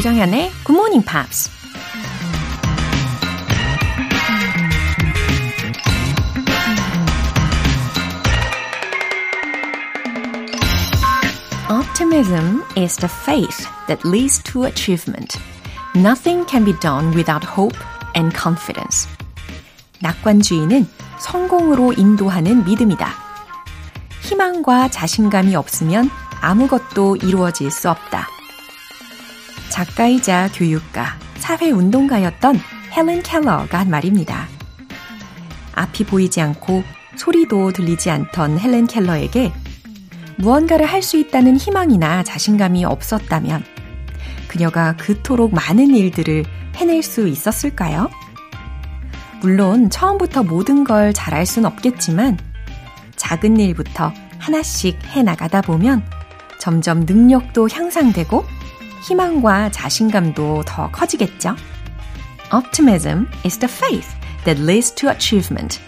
조정현의 Good Morning Pops. Optimism is the faith that leads to achievement. Nothing can be done without hope and confidence. 낙관주의는 성공으로 인도하는 믿음이다. 희망과 자신감이 없으면 아무것도 이루어질 수 없다. 작가이자 교육가, 사회운동가였던 헬렌 켈러가 한 말입니다. 앞이 보이지 않고 소리도 들리지 않던 헬렌 켈러에게 무언가를 할 수 있다는 희망이나 자신감이 없었다면 그녀가 그토록 많은 일들을 해낼 수 있었을까요? 물론 처음부터 모든 걸 잘할 순 없겠지만 작은 일부터 하나씩 해 나가다 보면 점점 능력도 향상되고 희망과 자신감도 더 커지겠죠. Optimism is the faith that leads to achievement.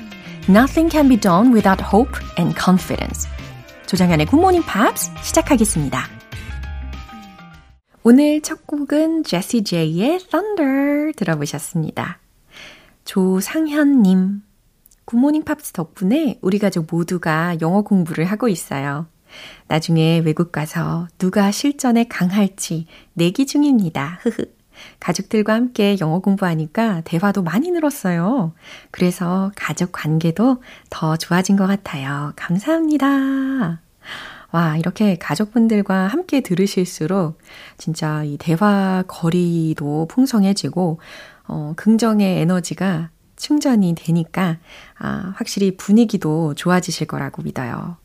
Nothing can be done without hope and confidence. 조장현의 굿모닝 팝스 시작하겠습니다. 오늘 첫 곡은 제시 제이의 Thunder 들어보셨습니다. 조상현님, 굿모닝 팝스 덕분에 우리 가족 모두가 영어 공부를 하고 있어요. 나중에 외국 가서 누가 실전에 강할지 내기 중입니다. 흐흐. 가족들과 함께 영어 공부하니까 대화도 많이 늘었어요. 그래서 가족 관계도 더 좋아진 것 같아요. 감사합니다. 와, 이렇게 가족분들과 함께 들으실수록 진짜 이 대화 거리도 풍성해지고, 어, 긍정의 에너지가 충전이 되니까, 아, 확실히 분위기도 좋아지실 거라고 믿어요.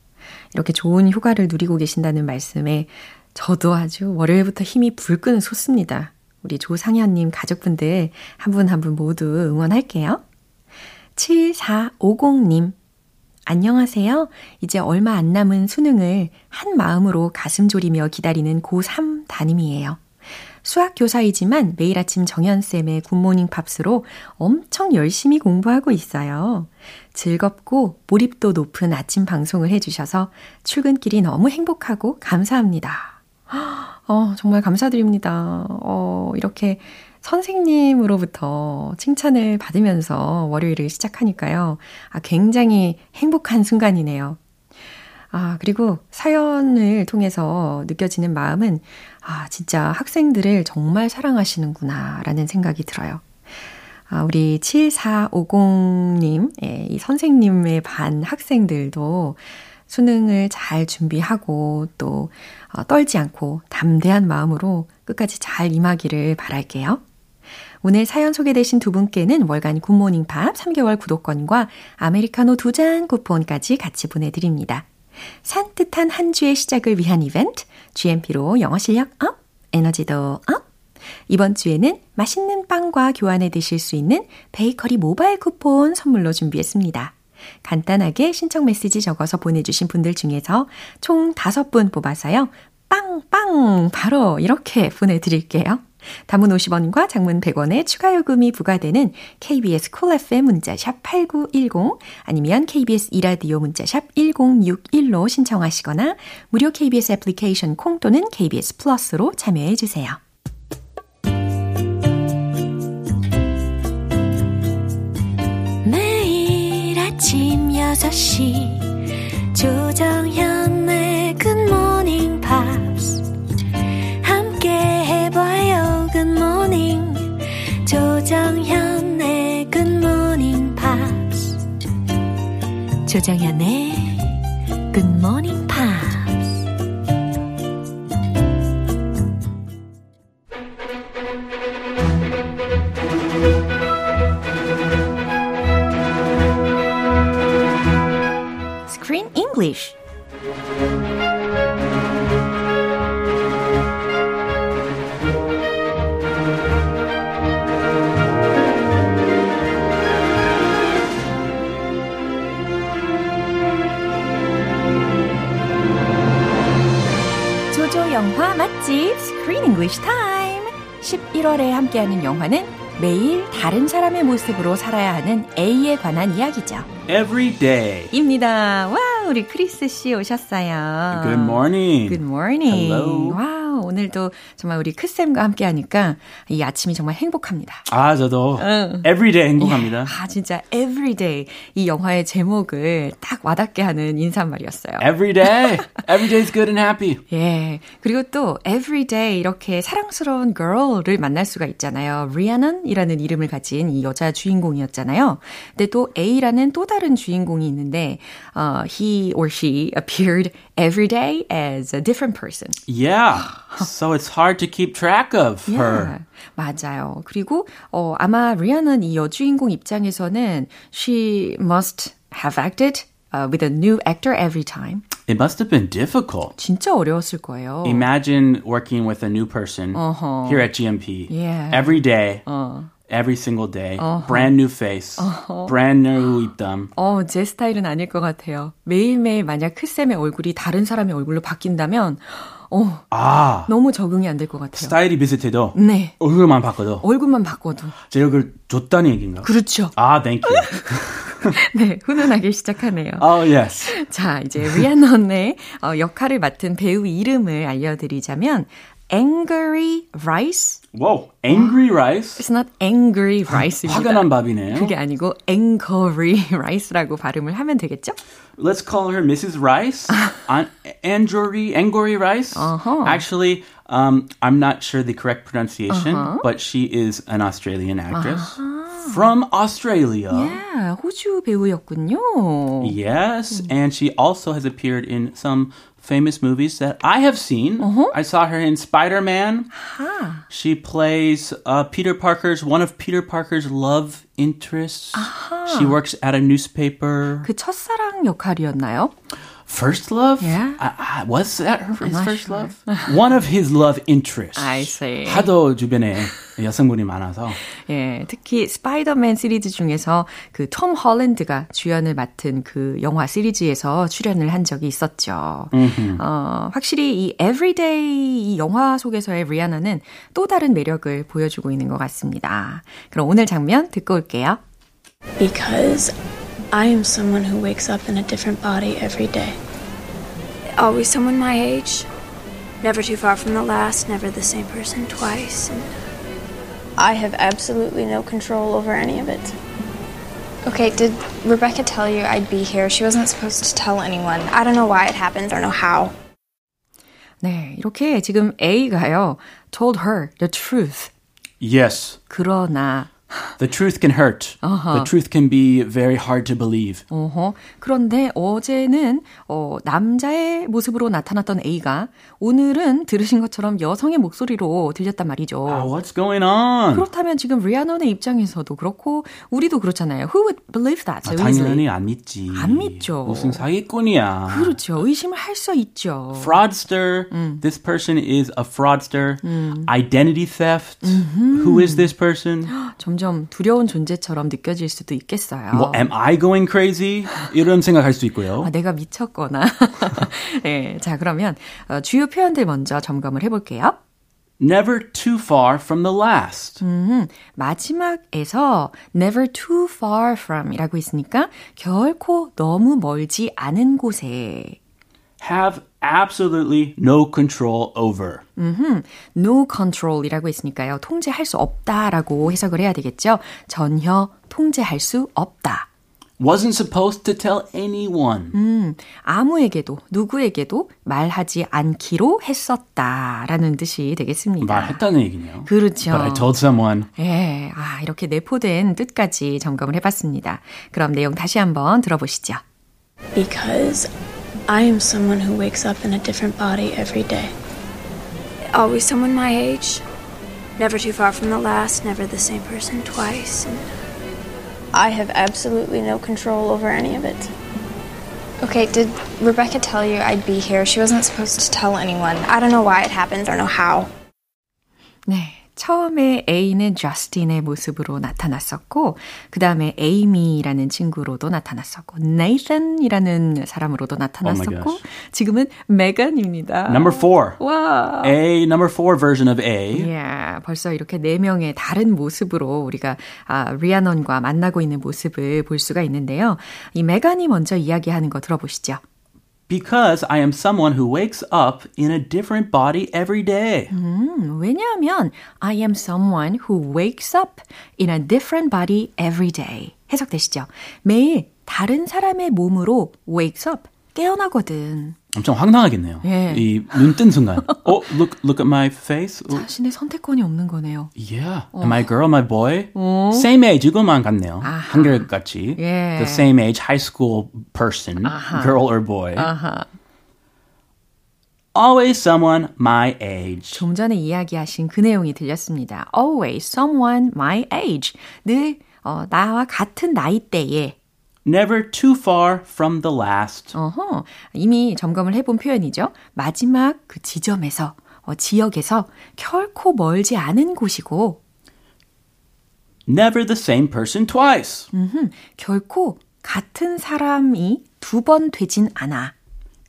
이렇게 좋은 휴가를 누리고 계신다는 말씀에 저도 아주 월요일부터 힘이 불끈 솟습니다. 우리 조상현님 가족분들 한분 한 분 모두 응원할게요. 7450님, 안녕하세요. 이제 얼마 안 남은 수능을 한 마음으로 가슴 졸이며 기다리는 고3 담임이에요. 수학 교사이지만 매일 아침 정연쌤의 굿모닝 팝스로 엄청 열심히 공부하고 있어요. 즐겁고 몰입도 높은 아침 방송을 해주셔서 출근길이 너무 행복하고 감사합니다. 어, 정말 감사드립니다. 어, 이렇게 선생님으로부터 칭찬을 받으면서 월요일을 시작하니까요. 아, 굉장히 행복한 순간이네요. 아, 그리고 사연을 통해서 느껴지는 마음은, 아, 진짜 학생들을 정말 사랑하시는구나, 라는 생각이 들어요. 아, 우리 7450님, 예, 이 선생님의 반 학생들도 수능을 잘 준비하고 또 어, 떨지 않고 담대한 마음으로 끝까지 잘 임하기를 바랄게요. 오늘 사연 소개되신 두 분께는 월간 굿모닝 팝 3개월 구독권과 아메리카노 두 잔 쿠폰까지 같이 보내드립니다. 산뜻한 한 주의 시작을 위한 이벤트, GMP로 영어 실력 up, 에너지도 up. 이번 주에는 맛있는 빵과 교환해 드실 수 있는 베이커리 모바일 쿠폰 선물로 준비했습니다. 간단하게 신청 메시지 적어서 보내주신 분들 중에서 총 5분 뽑아서요. 빵빵 바로 이렇게 보내드릴게요. 단문 50원과 장문 100원의 추가 요금이 부과되는 KBS Cool FM 문자샵 8910 아니면 KBS 이라디오 문자샵 1061로 신청하시거나 무료 KBS 애플리케이션 콩 또는 KBS 플러스로 참여해 주세요. 매일 아침 6시 조정현 조정현의 굿모 조조 영화 맛집 Screen English Time 11월에 함께하는 영화는 매일 다른 사람의 모습으로 살아야 하는 A에 관한 이야기죠. Every day. 입니다. 와, 우리 크리스 씨 오셨어요. Good morning. Good morning. Hello. 와 우, 아, 오늘도 정말 우리 크쌤과 함께 하니까 이 아침이 정말 행복합니다. 아, 저도 응. everyday 행복합니다. 예, 아, 진짜 everyday 이 영화의 제목을 딱 와닿게 하는 인사말이었어요. everyday. everyday is good and happy. 예. 그리고 또 everyday 이렇게 사랑스러운 girl을 만날 수가 있잖아요. 리아넌이라는 이름을 가진 이 여자 주인공이었잖아요. 근데 또 A라는 또 다른 주인공이 있는데 uh, he or she appeared every day as a different person. Yeah. so it's hard to keep track of her. Yeah, 맞아요. 그리고 어, 아마 리아는 이 여주인공 입장에서는 she must have acted uh, with a new actor every time. It must have been difficult. 진짜 어려웠을 거예요. Imagine working with a new person uh-huh. here at GMP yeah. every day. Uh. Every single day. Uh-huh. Brand new face. Uh-huh. Brand new 입담. 어, 제 스타일은 아닐 것 같아요. 매일매일 만약 크쌤의 얼굴이 다른 사람의 얼굴로 바뀐다면 어, 아, 너무 적응이 안 될 것 같아요. 스타일이 비슷해도 네. 얼굴만 바꿔도 얼굴만 바꿔도 제 얼굴 좋다는 얘기인가? 그렇죠. 아, thank you. 네, 훈훈하게 시작하네요. Oh, yes. 자, 이제 리아넌의 어, 역할을 맡은 배우 이름을 알려드리자면 angry rice. Wow, angry rice? It's not angry rice입니다. 화가 난 밥이네요. 그게 아니고 angry rice라고 발음을 하면 되겠죠? Let's call her Mrs. Rice. An- Angry, angry rice. Uh-huh. Actually, um, I'm not sure the correct pronunciation, uh-huh. but she is an Australian actress. Uh-huh. From Australia. Yeah, 호주 배우였군요. Yes, and she also has appeared in some famous movies that I have seen. Uh-huh. I saw her in Spider Man. Huh. She plays uh, Peter Parker's one of Peter Parker's love interests. Uh-huh. She works at a newspaper. 그 첫사랑 역할이었나요? First love? Yeah. I, I, was that her his first sure. love? One of his love interests. I see. 하도 주변에 여성분이 많아서. 예, 특히 스파이더맨 시리즈 중에서 그톰 헐랜드가 주연을 맡은 그 영화 시리즈에서 출연을 한 적이 있었죠. 어, 확실히 이 Everyday 이 영화 속에서의 리아나는 또 다른 매력을 보여주고 있는 것 같습니다. 그럼 오늘 장면 듣고 올게요. Because I am someone who wakes up in a different body every day. Always someone my age. Never too far from the last, never the same person twice. And I have absolutely no control over any of it. Okay, did Rebecca tell you I'd be here? She wasn't supposed to tell anyone. I don't know why it happened. I don't know how. 네, 이렇게 지금 A가요. told her the truth. Yes. 그러나 The truth can hurt. Uh-huh. The truth can be very hard to believe. Uh-huh. 그런데 어제는 어, 남자의 모습으로 나타났던 A가 오늘은 들으신 것처럼 여성의 목소리로 들렸단 말이죠. Uh, what's going on? 그렇다면 지금 리아넌의 입장에서도 그렇고 우리도 그렇잖아요. Who would believe that? 아, 당연히 안 믿지. 안 믿죠. 무슨 사기꾼이야. 그렇죠. 의심을 할 수 있죠. Fraudster. 음. This person is a fraudster. 음. Identity theft. 음흠. Who is this person? 점점 두려운 존재처럼 느껴질 수도 있겠어요. 뭐 am I going crazy? 이런 생각할 수 있고요. 아, 내가 미쳤거나. 네, 자 그러면 어, 주요 표현들 먼저 점검을 해볼게요. Never too far from the last. 음, 마지막에서 never too far from이라고 있으니까 결코 너무 멀지 않은 곳에 have absolutely no control over. 음흠, no control이라고 했으니까요. 통제할 수 없다라고 해석을 해야 되겠죠. 전혀 통제할 수 없다. wasn't supposed to tell anyone. 음, 아무에게도 누구에게도 말하지 않기로 했었다라는 뜻이 되겠습니다. 말했다는 얘기네요. 그렇죠. But I told someone. 예, 아 이렇게 내포된 뜻까지 점검을 해봤습니다. 그럼 내용 다시 한번 들어보시죠. Because I am someone who wakes up in a different body every day. Always someone my age. Never too far from the last, never the same person twice. And I have absolutely no control over any of it. Okay, did Rebecca tell you I'd be here? She wasn't supposed to tell anyone. I don't know why it happened. I don't know how. 네. 처음에 A는 저스틴의 모습으로 나타났었고, 그 다음에 에이미라는 친구로도 나타났었고, 네이선이라는 사람으로도 나타났었고, oh 지금은 메간입니다. Number four. 와. A, number four version of A. Yeah, 벌써 이렇게 네 명의 다른 모습으로 우리가 아, 리아넌과 만나고 있는 모습을 볼 수가 있는데요. 이 메간이 먼저 이야기하는 거 들어보시죠. Because I am someone who wakes up in a different body every day. 음, 왜냐하면 I am someone who wakes up in a different body every day. 해석되시죠? 매일 다른 사람의 몸으로 wakes up, 깨어나거든. 엄청 황당하겠네요. 예. 이눈 뜬 순간. oh, look, look at my face. Oh, 자신의 선택권이 없는 거네요. yeah. Am I girl? Am I boy? Same age. 이것만 같네요. 아하. 한결같이. 예. The same age high school person, girl or boy. 아하. Always someone my age. 좀 전에 이야기하신 그 내용이 들렸습니다. Always someone my age. 늘 어, 나와 같은 나이대에 Never too far from the last. 어허, 이미 점검을 해본 표현이죠. 마지막 그 지점에서, 어, 지역에서 결코 멀지 않은 곳이고, Never the same person twice. 음흠, 결코 같은 사람이 두 번 되진 않아.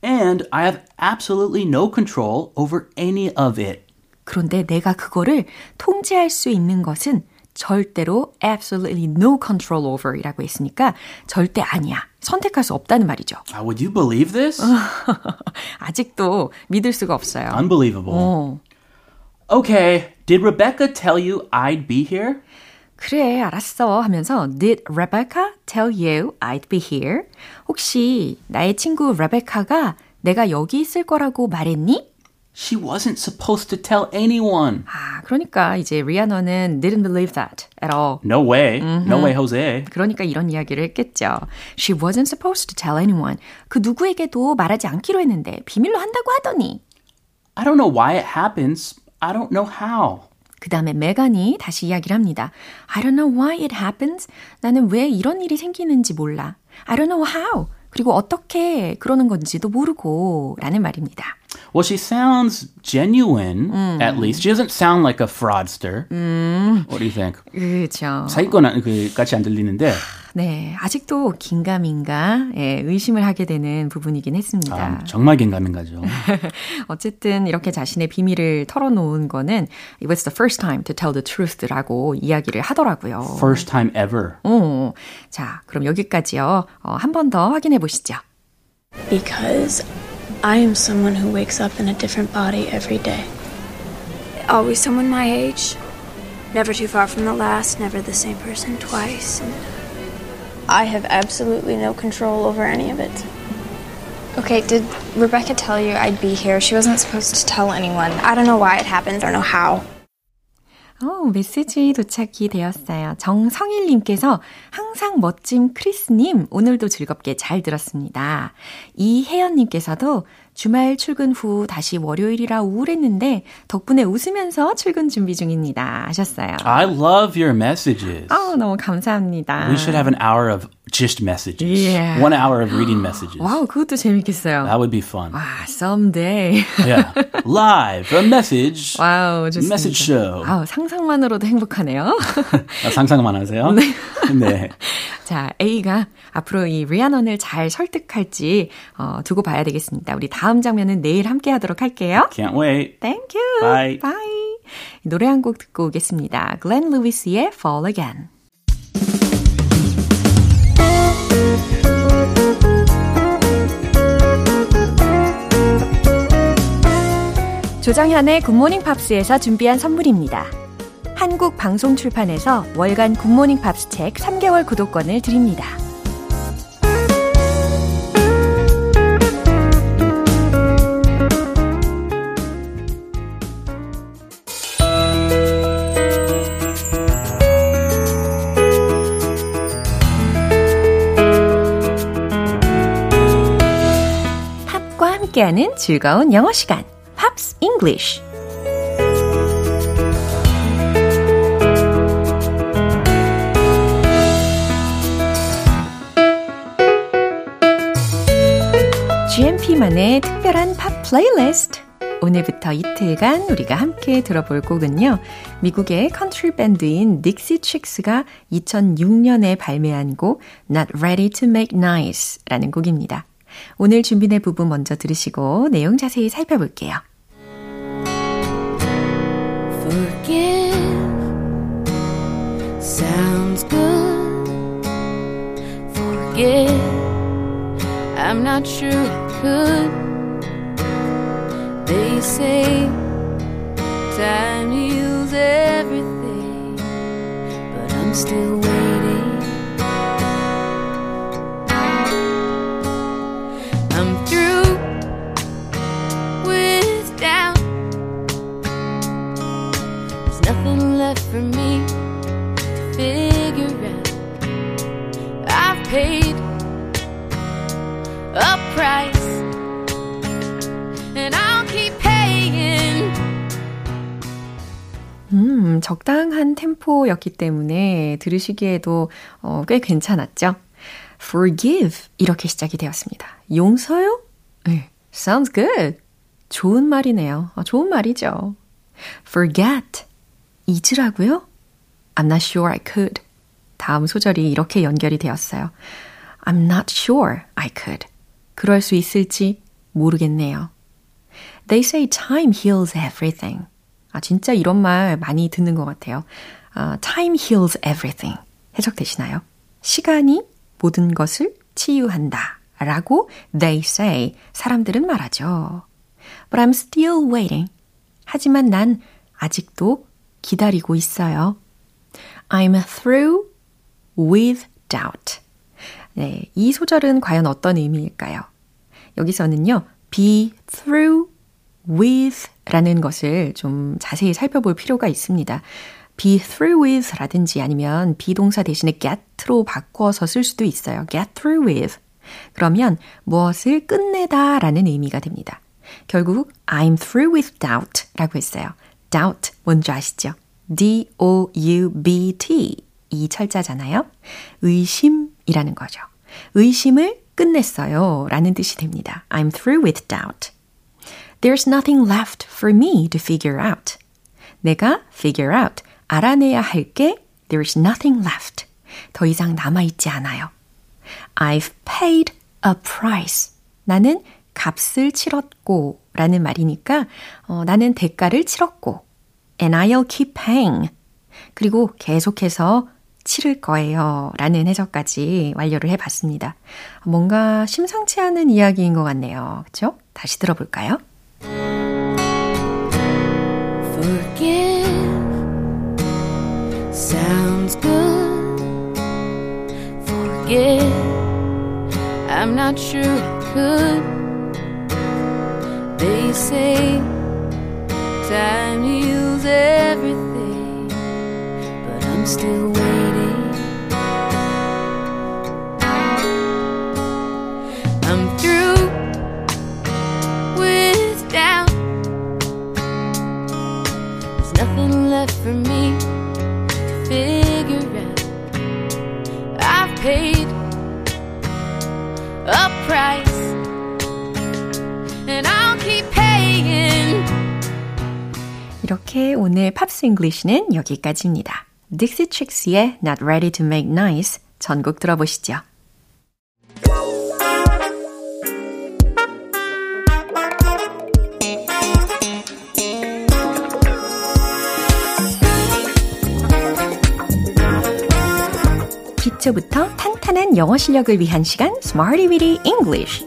And I have absolutely no control over any of it. 그런데 내가 그거를 통제할 수 있는 것은 절대로 absolutely no control over 이라고 했으니까 절대 아니야. 선택할 수 없다는 말이죠. Uh, would you believe this? 아직도 믿을 수가 없어요. Unbelievable. 어. Okay, did Rebecca tell you I'd be here? 그래, 알았어 하면서 Did Rebecca tell you I'd be here? 혹시 나의 친구 레베카가 내가 여기 있을 거라고 말했니? She wasn't supposed to tell anyone. 아, 그러니까 이제 리아너는 didn't believe that at all. No way. No way, Jose. 그러니까 이런 이야기를 했겠죠. She wasn't supposed to tell anyone. 그 누구에게도 말하지 않기로 했는데 비밀로 한다고 하더니. I don't know why it happens. I don't know how. 그 다음에 메간이 다시 이야기를 합니다. I don't know why it happens. 나는 왜 이런 일이 생기는지 몰라. I don't know how. 그리고 어떻게 그러는 건지도 모르고 라는 말입니다. Well, she sounds genuine, at least. She doesn't sound like a fraudster. What do you think? 그렇죠. 사기꾼 그 같이 안 들리는데 네, 아직도 긴가민가 예, 의심을 하게 되는 부분이긴 했습니다. 아, 정말 긴가민가죠. 어쨌든 이렇게 자신의 비밀을 털어놓은 거는 it was the first time to tell the truth라고 이야기를 하더라고요. First time ever. 어, 자, 그럼 여기까지요. 어, 한 번 더 확인해 보시죠. Because I am someone who wakes up in a different body every day. Always someone my age. Never too far from the last, never the same person twice. And I have absolutely no control over any of it. Okay, did Rebecca tell you I'd be here? She wasn't supposed to tell anyone. I don't know why it happened. I don't know how. 어, 메시지 도착이 되었어요. 정성일님께서 항상 멋진 크리스님, 오늘도 즐겁게 잘 들었습니다. 이혜연님께서도 주말 출근 후 다시 월요일이라 우울했는데 덕분에 웃으면서 출근 준비 중입니다. 하셨어요. I love your messages. 아 너무 감사합니다. We should have an hour of just messages. Yeah. One hour of reading messages. Wow, 그것도 재밌겠어요. That would be fun. 와, someday. Yeah. Live, a message. Wow, 좋습니다. Message show. Wow, 상상만으로도 행복하네요. 아, 상상만 하세요? 네. 네. 자, A가 앞으로 이 리아넌을 잘 설득할지 어, 두고 봐야 되겠습니다. 우리 다음 장면은 내일 함께 하도록 할게요. Can't wait. Thank you. Bye. Bye. 노래 한 곡 듣고 오겠습니다. 글렌 루이스의 Fall Again. 조정현의 굿모닝 팝스에서 준비한 선물입니다. 한국 방송 출판에서 월간 굿모닝 팝스 책 3개월 구독권을 드립니다. 함께하는 즐거운 영어 시간, Pops English. GMP만의 특별한 팝 플레이리스트. 오늘부터 이틀간 우리가 함께 들어볼 곡은요. 미국의 컨트리 밴드인 딕시 칙스가 2006년에 발매한 곡 Not Ready to Make Nice 라는 곡입니다. 오늘 준비된 부분 먼저 들으시고 내용 자세히 살펴볼게요. Forgive sounds good. Forget I'm not sure could. They say time heals everything, but I'm still waiting. Nothing left for me to figure out. I've paid a price, and I'll keep paying. 음, 적당한 템포였기 때문에 들으시기에도 어, 꽤 괜찮았죠? forgive 이렇게 시작이 되었습니다. 용서요? 네, sounds good. 좋은 말이네요. 아, 좋은 말이죠. forget 잊으라고요? I'm not sure I could. 다음 소절이 이렇게 연결이 되었어요. I'm not sure I could. 그럴 수 있을지 모르겠네요. They say time heals everything. 아, 진짜 이런 말 많이 듣는 것 같아요. 아, time heals everything. 해석되시나요? 시간이 모든 것을 치유한다. 라고 they say. 사람들은 말하죠. But I'm still waiting. 하지만 난 아직도 기다리고 있어요. I'm through with doubt. 네, 이 소절은 과연 어떤 의미일까요? 여기서는요, be through with 라는 것을 좀 자세히 살펴볼 필요가 있습니다. be through with 라든지 아니면 비동사 대신에 get로 바꿔서 쓸 수도 있어요. get through with. 그러면 무엇을 끝내다 라는 의미가 됩니다. 결국 I'm through with doubt 라고 했어요. Doubt 뭔지 아시죠? D-O-U-B-T 이 철자잖아요. 의심이라는 거죠. 의심을 끝냈어요 라는 뜻이 됩니다. I'm through with doubt. There's nothing left for me to figure out. 내가 figure out, 알아내야 할 게 there's nothing left. 더 이상 남아있지 않아요. I've paid a price. 나는 값을 치렀고 라는 말이니까 어, 나는 대가를 치렀고 and I'll keep paying. 그리고 계속해서 치를 거예요. 라는 해석까지 완료를 해봤습니다. 뭔가 심상치 않은 이야기인 것 같네요. 그쵸? 다시 들어볼까요? Forgive sounds good. Forget, I'm not sure I could. They say time heals still waiting. I'm through with doubt. There's nothing left for me to figure out. I've paid a price, and I'll keep paying. 이렇게 오늘 Pops English는 여기까지입니다. 딕시 칙스의 Not Ready to Make Nice 전곡 들어보시죠. 기초부터 탄탄한 영어 실력을 위한 시간 Smarty Weedy English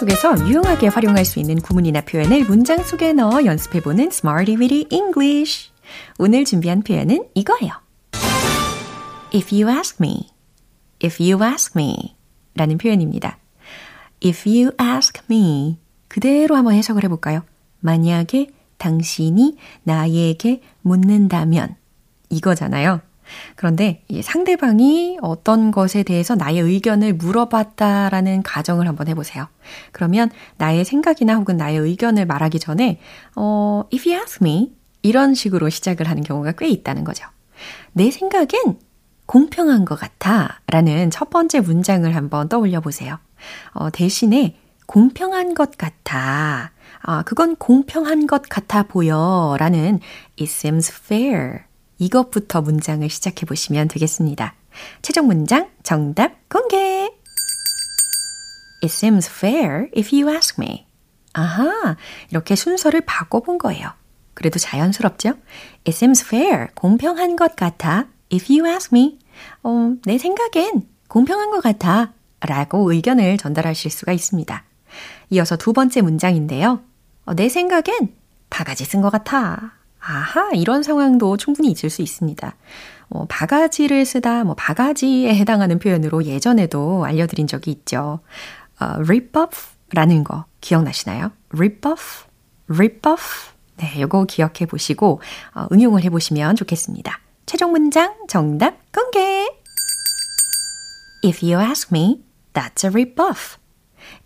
속에서 유용하게 활용할 수 있는 구문이나 표현을 문장 속에 넣어 연습해보는 Smarty Weedy English. 오늘 준비한 표현은 이거예요. If you ask me, if you ask me 라는 표현입니다. If you ask me 그대로 한번 해석을 해볼까요? 만약에 당신이 나에게 묻는다면 이거잖아요. 그런데 이 상대방이 어떤 것에 대해서 나의 의견을 물어봤다라는 가정을 한번 해보세요. 그러면 나의 생각이나 혹은 나의 의견을 말하기 전에 어, if you ask me 이런 식으로 시작을 하는 경우가 꽤 있다는 거죠. 내 생각엔 공평한 것 같아 라는 첫 번째 문장을 한번 떠올려 보세요. 어, 대신에 공평한 것 같아. 아, 그건 공평한 것 같아 보여 라는 it seems fair. 이것부터 문장을 시작해 보시면 되겠습니다. 최종 문장 정답 공개! It seems fair if you ask me. 아하, 이렇게 순서를 바꿔본 거예요. 그래도 자연스럽죠? It seems fair. 공평한 것 같아. If you ask me. 어, 내 생각엔 공평한 것 같아. 라고 의견을 전달하실 수가 있습니다. 이어서 두 번째 문장인데요. 어, 내 생각엔 바가지 쓴 것 같아. 아하, 이런 상황도 충분히 있을 수 있습니다. 어, 바가지를 쓰다, 뭐, 바가지에 해당하는 표현으로 예전에도 알려드린 적이 있죠. 어, rip off 라는 거 기억나시나요? rip off, rip off. 네, 요거 기억해 보시고, 어, 응용을 해 보시면 좋겠습니다. 최종 문장 정답 공개! If you ask me, that's a rip off.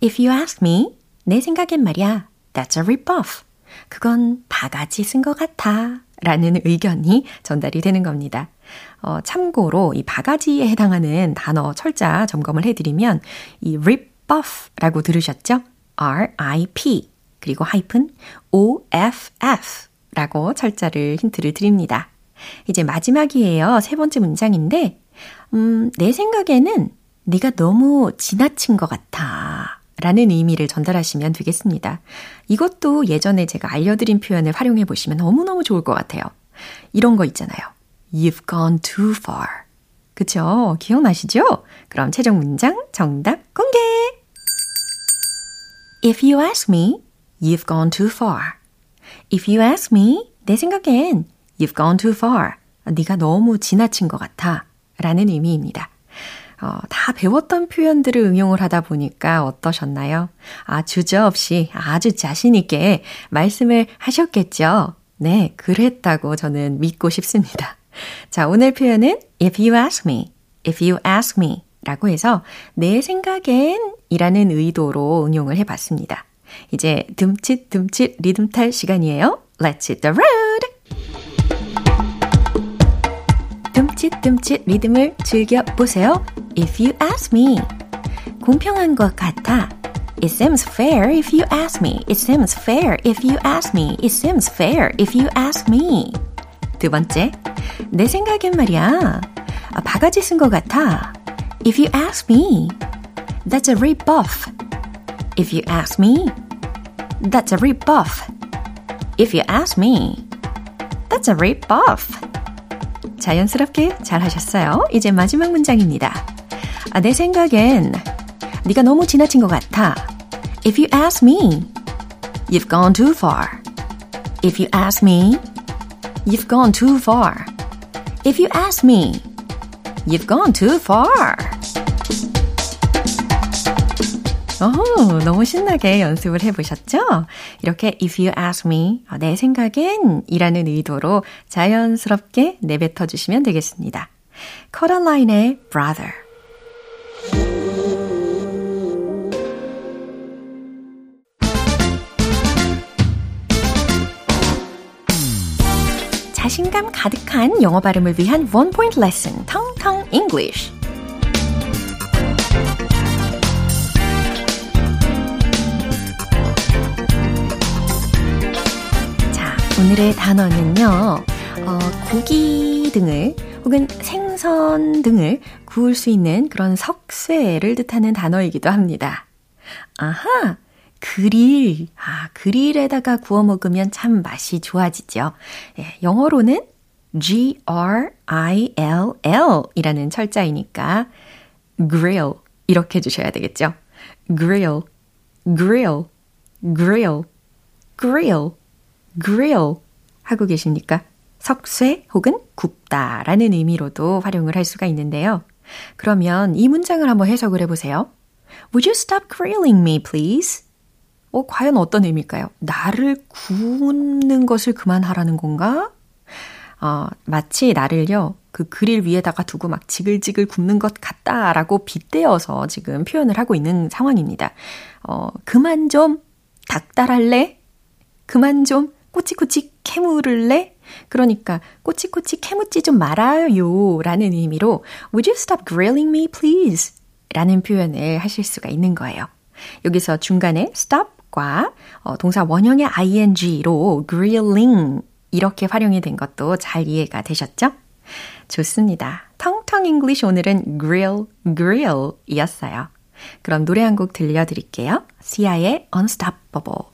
If you ask me, 내 생각엔 말이야, that's a rip off. 그건 바가지 쓴것 같아. 라는 의견이 전달이 되는 겁니다. 어, 참고로 이 바가지에 해당하는 단어 철자 점검을 해드리면 이 rip off 라고 들으셨죠? R-I-P 그리고 하이픈 O-F-F 라고 철자를 힌트를 드립니다. 이제 마지막이에요. 세 번째 문장인데, 음, 내 생각에는 네가 너무 지나친 것 같아. 라는 의미를 전달하시면 되겠습니다. 이것도 예전에 제가 알려드린 표현을 활용해 보시면 너무너무 좋을 것 같아요. 이런 거 있잖아요. You've gone too far. 그쵸? 기억나시죠? 그럼 최종 문장 정답 공개! If you ask me, you've gone too far. If you ask me, 내 생각엔 you've gone too far. 네가 너무 지나친 것 같아. 라는 의미입니다. 어, 다 배웠던 표현들을 응용을 하다 보니까 어떠셨나요? 아, 주저 없이 아주 자신있게 말씀을 하셨겠죠? 네, 그랬다고 저는 믿고 싶습니다. 자, 오늘 표현은 if you ask me, if you ask me 라고 해서 내 생각엔 이라는 의도로 응용을 해 봤습니다. 이제 듬칫듬칫 리듬 탈 시간이에요. Let's hit the road! 듬칫듬칫 리듬을 즐겨보세요. If you ask me. 공평한 것 같아. It seems fair if you ask me. It seems fair if you ask me. It seems fair if you ask me. 두 번째, 내 생각엔 말이야. 아, 바가지 쓴 것 같아. If you ask me, that's a rip-off. If you ask me, that's a rip-off. If you ask me, that's a rip-off. 자연스럽게 잘 하셨어요. 이제 마지막 문장입니다. 아, 내 생각엔 네가 너무 지나친 것 같아. If you ask me, you've gone too far. If you ask me, you've gone too far. If you ask me, you've gone too far. 오, 너무 신나게 연습을 해보셨죠? 이렇게 if you ask me, 내 생각엔 이라는 의도로 자연스럽게 내뱉어 주시면 되겠습니다. 코랄라인의 brother. 자신감 가득한 영어 발음을 위한 원 포인트 레슨, 텅텅 English. 오늘의 단어는요, 어, 고기 등을 혹은 생선 등을 구울 수 있는 그런 석쇠를 뜻하는 단어이기도 합니다. 아하! 그릴. 아, 그릴에다가 구워 먹으면 참 맛이 좋아지죠. 예, 영어로는 G-R-I-L-L 이라는 철자이니까 grill 이렇게 해주셔야 되겠죠. grill, grill, grill, grill, grill 하고 계십니까? 석쇠 혹은 굽다 라는 의미로도 활용을 할 수가 있는데요. 그러면 이 문장을 한번 해석을 해보세요. Would you stop grilling me, please? 어, 과연 어떤 의미일까요? 나를 굽는 것을 그만하라는 건가? 어, 마치 나를요, 그 그릴 위에다가 두고 막 지글지글 굽는 것 같다라고 빗대어서 지금 표현을 하고 있는 상황입니다. 어, 그만 좀 닥달할래? 그만 좀 꼬치꼬치 캐물을래? 그러니까 꼬치꼬치 캐묻지 좀 말아요 라는 의미로 Would you stop grilling me please? 라는 표현을 하실 수가 있는 거예요. 여기서 중간에 stop 과 어, 동사 원형의 ing로 grilling 이렇게 활용이 된 것도 잘 이해가 되셨죠? 좋습니다. 탄탄 English 오늘은 grill, grill 이었어요. 그럼 노래 한 곡 들려드릴게요. 시아의 Unstoppable.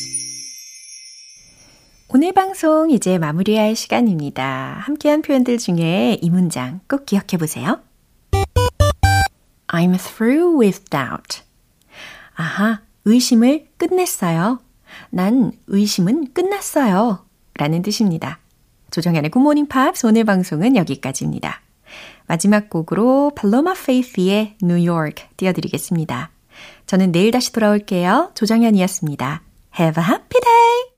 오늘 방송 이제 마무리할 시간입니다. 함께한 표현들 중에 이 문장 꼭 기억해 보세요. I'm through with doubt. 아하, 의심을 끝냈어요. 난 의심은 끝났어요. 라는 뜻입니다. 조정현의 굿모닝 팝스 오늘 방송은 여기까지입니다. 마지막 곡으로 팔로마 페이스의 뉴욕 띄워드리겠습니다. 저는 내일 다시 돌아올게요. 조정현이었습니다. Have a happy day!